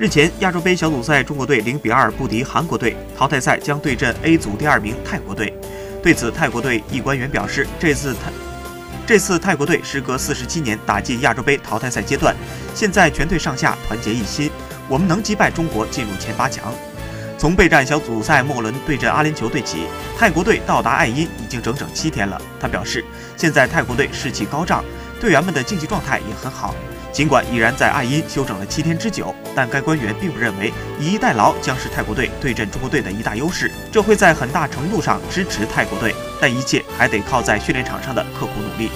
日前，亚洲杯小组赛，中国队零比二不敌韩国队，淘汰赛将对阵 A 组第二名泰国队。对此，泰国队一官员表示，这次泰这次泰国队时隔四十七年打进亚洲杯淘汰赛阶段，现在全队上下团结一心，我们能击败中国进入前八强。从备战小组赛末轮对阵阿联酋队起，泰国队到达爱因已经整整七天了。他表示，现在泰国队士气高涨，队员们的竞技状态也很好。尽管已然在爱因休整了七天之久，但该官员并不认为以逸待劳将是泰国队对阵中国队的一大优势，这会在很大程度上支持泰国队，但一切还得靠在训练场上的刻苦努力。